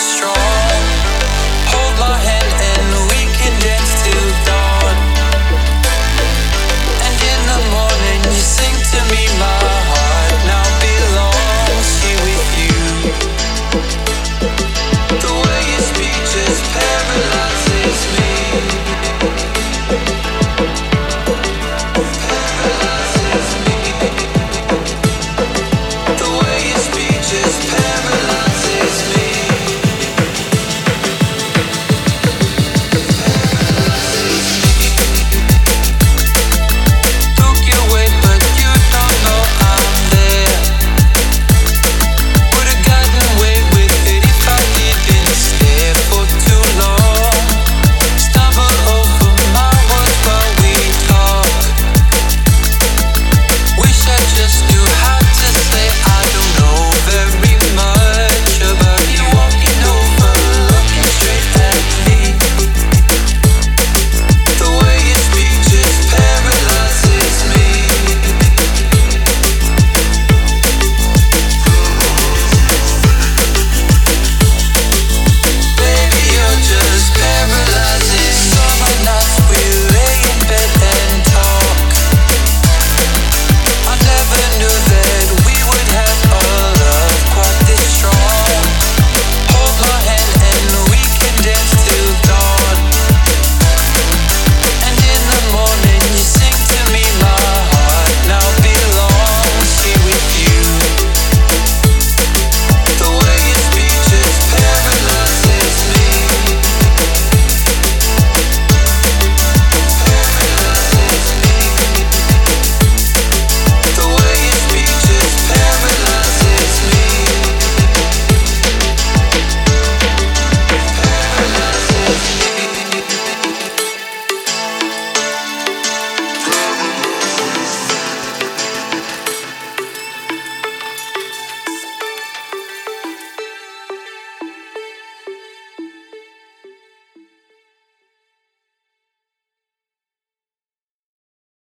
strong.